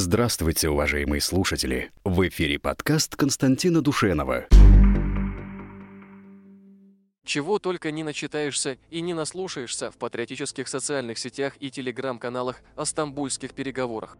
Здравствуйте, уважаемые слушатели! В эфире подкаст Константина Душенова. Чего только не начитаешься и не наслушаешься в патриотических социальных сетях и телеграм-каналах о стамбульских переговорах.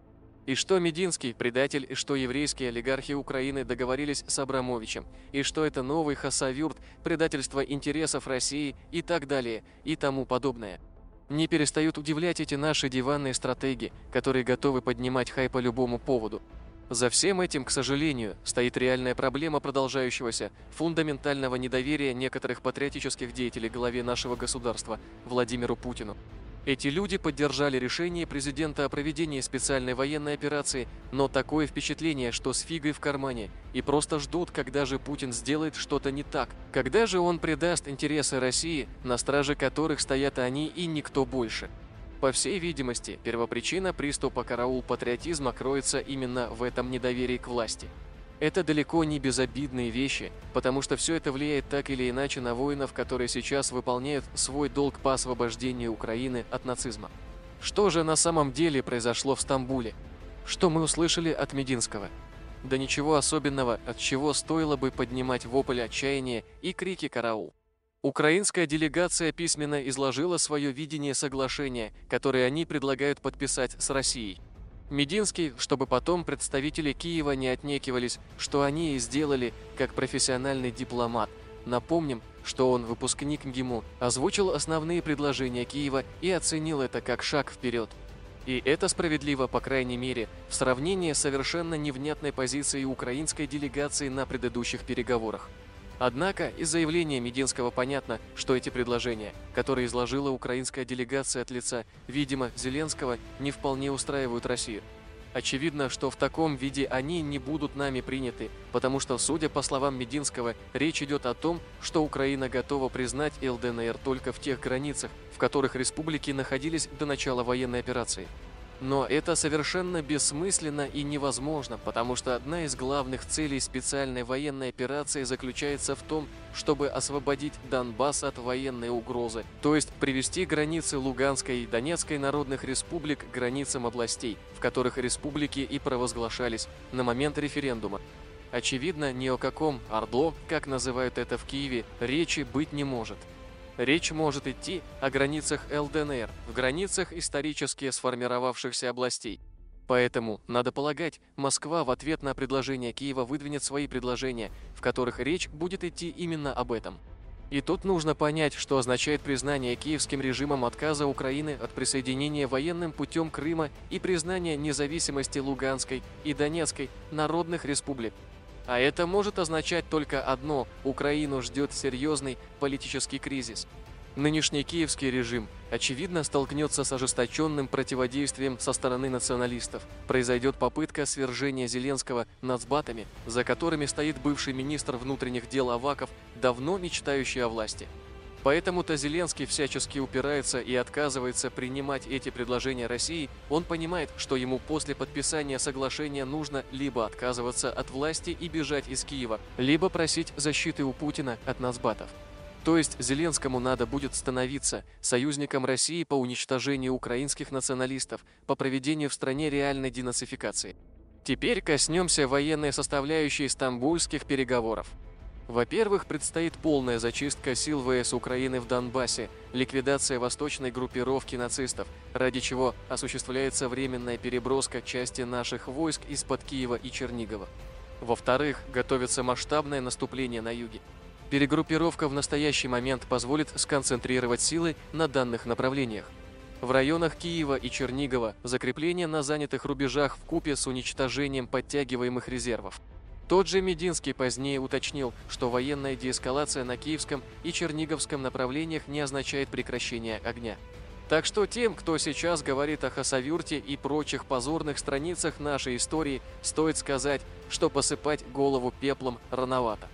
И что Мединский предатель, и что еврейские олигархи Украины договорились с Абрамовичем, и что это новый хасавюрт, предательство интересов России и так далее, и тому подобное. Не перестают удивлять эти наши диванные стратеги, которые готовы поднимать хай по любому поводу. За всем этим, к сожалению, стоит реальная проблема продолжающегося фундаментального недоверия некоторых патриотических деятелей главе нашего государства Владимиру Путину. Эти люди поддержали решение президента о проведении специальной военной операции, но такое впечатление, что с фигой в кармане, и просто ждут, когда же Путин сделает что-то не так, когда же он предаст интересы России, на страже которых стоят они и никто больше. По всей видимости, первопричина приступа караул патриотизма кроется именно в этом недоверии к власти – это далеко не безобидные вещи, потому что все это влияет так или иначе на воинов, которые сейчас выполняют свой долг по освобождению Украины от нацизма. Что же на самом деле произошло в Стамбуле? Что мы услышали от Мединского? Да ничего особенного, от чего стоило бы поднимать вопль отчаяния и крики «караул». Украинская делегация письменно изложила свое видение соглашения, которое они предлагают подписать с Россией. Мединский, чтобы потом представители Киева не отнекивались, что они и сделали как профессиональный дипломат. Напомним, что он, выпускник ГИМУ, озвучил основные предложения Киева и оценил это как шаг вперед. И это справедливо, по крайней мере, в сравнении с совершенно невнятной позицией украинской делегации на предыдущих переговорах. Однако из заявления Мединского понятно, что эти предложения, которые изложила украинская делегация от лица, видимо, Зеленского, не вполне устраивают Россию. Очевидно, что в таком виде они не будут нами приняты, потому что, судя по словам Мединского, речь идет о том, что Украина готова признать ЛДНР только в тех границах, в которых республики находились до начала военной операции. Но это совершенно бессмысленно и невозможно, потому что одна из главных целей специальной военной операции заключается в том, чтобы освободить Донбасс от военной угрозы, то есть привести границы Луганской и Донецкой народных республик к границам областей, в которых республики и провозглашались на момент референдума. Очевидно, ни о каком «Ордло», как называют это в Киеве, речи быть не может – Речь может идти о границах ЛДНР, в границах исторически сформировавшихся областей. Поэтому, надо полагать, Москва в ответ на предложение Киева выдвинет свои предложения, в которых речь будет идти именно об этом. И тут нужно понять, что означает признание киевским режимом отказа Украины от присоединения военным путем Крыма и признание независимости Луганской и Донецкой народных республик. А это может означать только одно – Украину ждет серьезный политический кризис. Нынешний киевский режим, очевидно, столкнется с ожесточенным противодействием со стороны националистов. Произойдет попытка свержения Зеленского нацбатами, за которыми стоит бывший министр внутренних дел Аваков, давно мечтающий о власти. Поэтому-то Зеленский всячески упирается и отказывается принимать эти предложения России. Он понимает, что ему после подписания соглашения нужно либо отказываться от власти и бежать из Киева, либо просить защиты у Путина от нацбатов. То есть Зеленскому надо будет становиться союзником России по уничтожению украинских националистов, по проведению в стране реальной денацификации. Теперь коснемся военной составляющей стамбульских переговоров. Во-первых, предстоит полная зачистка сил ВС Украины в Донбассе, ликвидация восточной группировки нацистов, ради чего осуществляется временная переброска части наших войск из-под Киева и Чернигова. Во-вторых, готовится масштабное наступление на юге. Перегруппировка в настоящий момент позволит сконцентрировать силы на данных направлениях. В районах Киева и Чернигова закрепление на занятых рубежах в купе с уничтожением подтягиваемых резервов. Тот же Мединский позднее уточнил, что военная деэскалация на Киевском и Черниговском направлениях не означает прекращение огня. Так что тем, кто сейчас говорит о Хасавюрте и прочих позорных страницах нашей истории, стоит сказать, что посыпать голову пеплом рановато.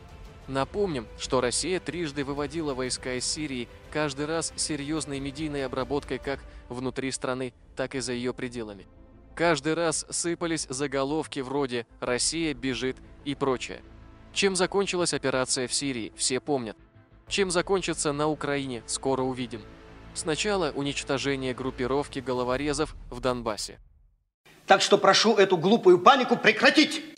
Напомним, что Россия трижды выводила войска из Сирии, каждый раз серьезной медийной обработкой как внутри страны, так и за ее пределами. Каждый раз сыпались заголовки вроде «Россия бежит» и прочее. Чем закончилась операция в Сирии, все помнят. Чем закончится на Украине, скоро увидим. Сначала уничтожение группировки головорезов в Донбассе. Так что прошу эту глупую панику прекратить.